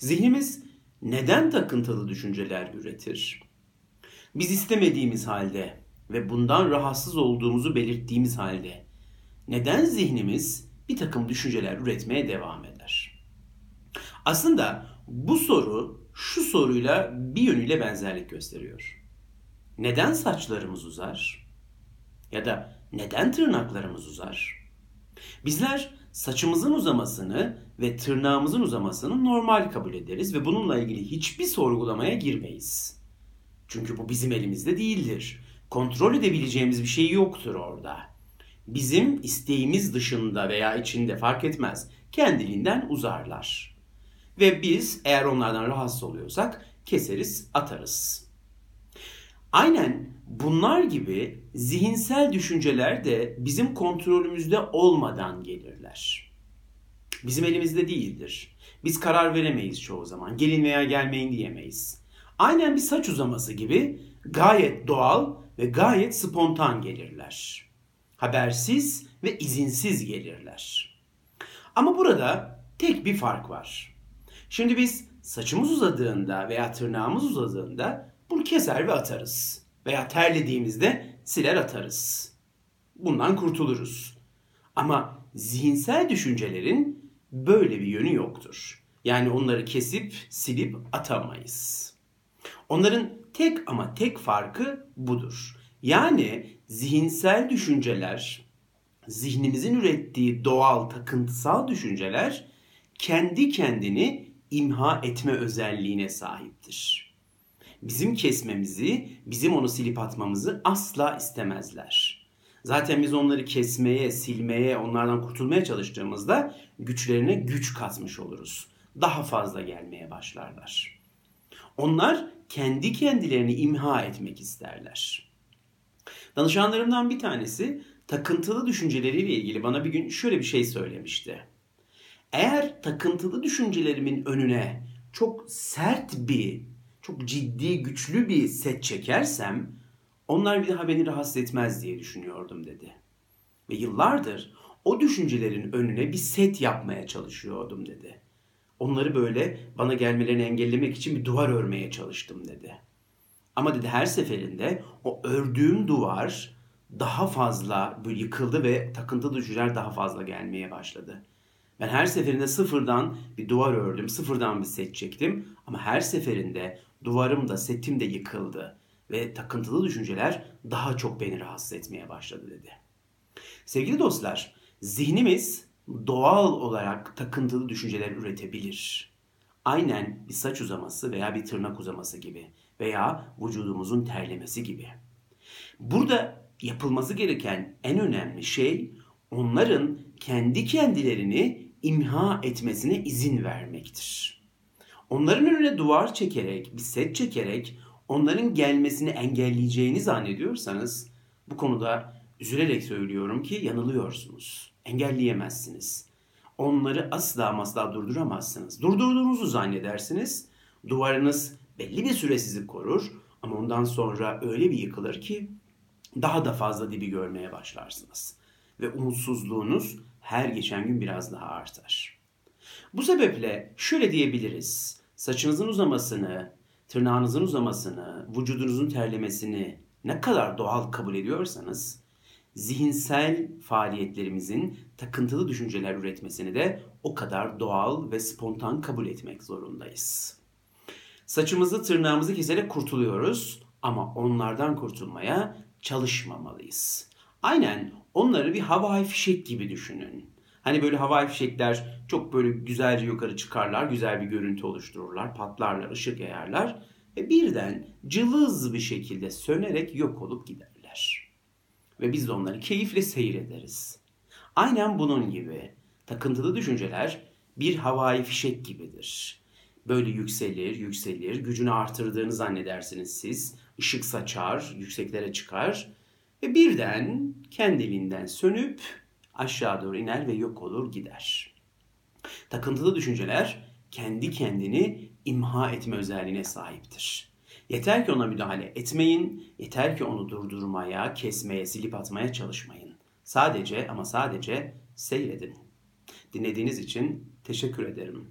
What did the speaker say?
Zihnimiz neden takıntılı düşünceler üretir? Biz istemediğimiz halde ve bundan rahatsız olduğumuzu belirttiğimiz halde neden zihnimiz bir takım düşünceler üretmeye devam eder? Aslında bu soru şu soruyla bir yönüyle benzerlik gösteriyor. Neden saçlarımız uzar? Ya da neden tırnaklarımız uzar? Bizler saçımızın uzamasını ve tırnağımızın uzamasını normal kabul ederiz ve bununla ilgili hiçbir sorgulamaya girmeyiz. Çünkü bu bizim elimizde değildir. Kontrol edebileceğimiz bir şey yoktur orada. Bizim isteğimiz dışında veya içinde fark etmez. Kendiliğinden uzarlar. Ve biz eğer onlardan rahatsız oluyorsak keseriz, atarız. Aynen bunlar gibi zihinsel düşünceler de bizim kontrolümüzde olmadan gelirler. Bizim elimizde değildir. Biz karar veremeyiz çoğu zaman. Gelin veya gelmeyin diyemeyiz. Aynen bir saç uzaması gibi gayet doğal ve gayet spontan gelirler. Habersiz ve izinsiz gelirler. Ama burada tek bir fark var. Şimdi biz saçımız uzadığında veya tırnağımız uzadığında bunu keser ve atarız. Veya terlediğimizde siler atarız. Bundan kurtuluruz. Ama zihinsel düşüncelerin böyle bir yönü yoktur. Yani onları kesip silip atamayız. Onların tek ama tek farkı budur. Yani zihinsel düşünceler, zihnimizin ürettiği doğal takıntısal düşünceler kendi kendini imha etme özelliğine sahiptir. Bizim kesmemizi, bizim onu silip atmamızı asla istemezler. Zaten biz onları kesmeye, silmeye, onlardan kurtulmaya çalıştığımızda güçlerine güç katmış oluruz. Daha fazla gelmeye başlarlar. Onlar kendi kendilerini imha etmek isterler. Danışanlarımdan bir tanesi takıntılı düşünceleriyle ilgili bana bir gün şöyle bir şey söylemişti. Eğer takıntılı düşüncelerimin önüne çok sert bir, çok ciddi, güçlü bir set çekersem onlar bir daha beni rahatsız etmez diye düşünüyordum dedi. Ve yıllardır o düşüncelerin önüne bir set yapmaya çalışıyordum dedi. Onları böyle bana gelmelerini engellemek için bir duvar örmeye çalıştım dedi. Ama dedi her seferinde o ördüğüm duvar daha fazla böyle yıkıldı ve takıntı düşünceler daha fazla gelmeye başladı. Ben her seferinde sıfırdan bir duvar ördüm, sıfırdan bir set çektim ama her seferinde duvarım da setim de yıkıldı ve takıntılı düşünceler daha çok beni rahatsız etmeye başladı dedi. Sevgili dostlar, zihnimiz doğal olarak takıntılı düşünceler üretebilir. Aynen bir saç uzaması veya bir tırnak uzaması gibi veya vücudumuzun terlemesi gibi. Burada yapılması gereken en önemli şey onların kendi kendilerini imha etmesine izin vermektir. Onların önüne duvar çekerek, bir set çekerek onların gelmesini engelleyeceğini zannediyorsanız bu konuda üzülerek söylüyorum ki yanılıyorsunuz. Engelleyemezsiniz. Onları asla asla durduramazsınız. Durdurduğunuzu zannedersiniz. Duvarınız belli bir süre sizi korur ama ondan sonra öyle bir yıkılır ki daha da fazla dibi görmeye başlarsınız. Ve umutsuzluğunuz her geçen gün biraz daha artar. Bu sebeple şöyle diyebiliriz. Saçınızın uzamasını, tırnağınızın uzamasını, vücudunuzun terlemesini ne kadar doğal kabul ediyorsanız zihinsel faaliyetlerimizin takıntılı düşünceler üretmesini de o kadar doğal ve spontan kabul etmek zorundayız. Saçımızı, tırnağımızı keserek kurtuluyoruz ama onlardan kurtulmaya çalışmamalıyız. Aynen onları bir havai fişek gibi düşünün. Hani böyle havai fişekler çok böyle güzelce yukarı çıkarlar, güzel bir görüntü oluştururlar, patlarlar, ışık yayarlar ve birden cılız bir şekilde sönerek yok olup giderler. Ve biz de onları keyifle seyrederiz. Aynen bunun gibi takıntılı düşünceler bir havai fişek gibidir. Böyle yükselir, yükselir, gücünü artırdığını zannedersiniz siz. Işık saçar, yükseklere çıkar ve birden kendiliğinden sönüp aşağı doğru iner ve yok olur gider. Takıntılı düşünceler kendi kendini imha etme özelliğine sahiptir. Yeter ki ona müdahale etmeyin, yeter ki onu durdurmaya, kesmeye, silip atmaya çalışmayın. Sadece ama sadece seyredin. Dinlediğiniz için teşekkür ederim.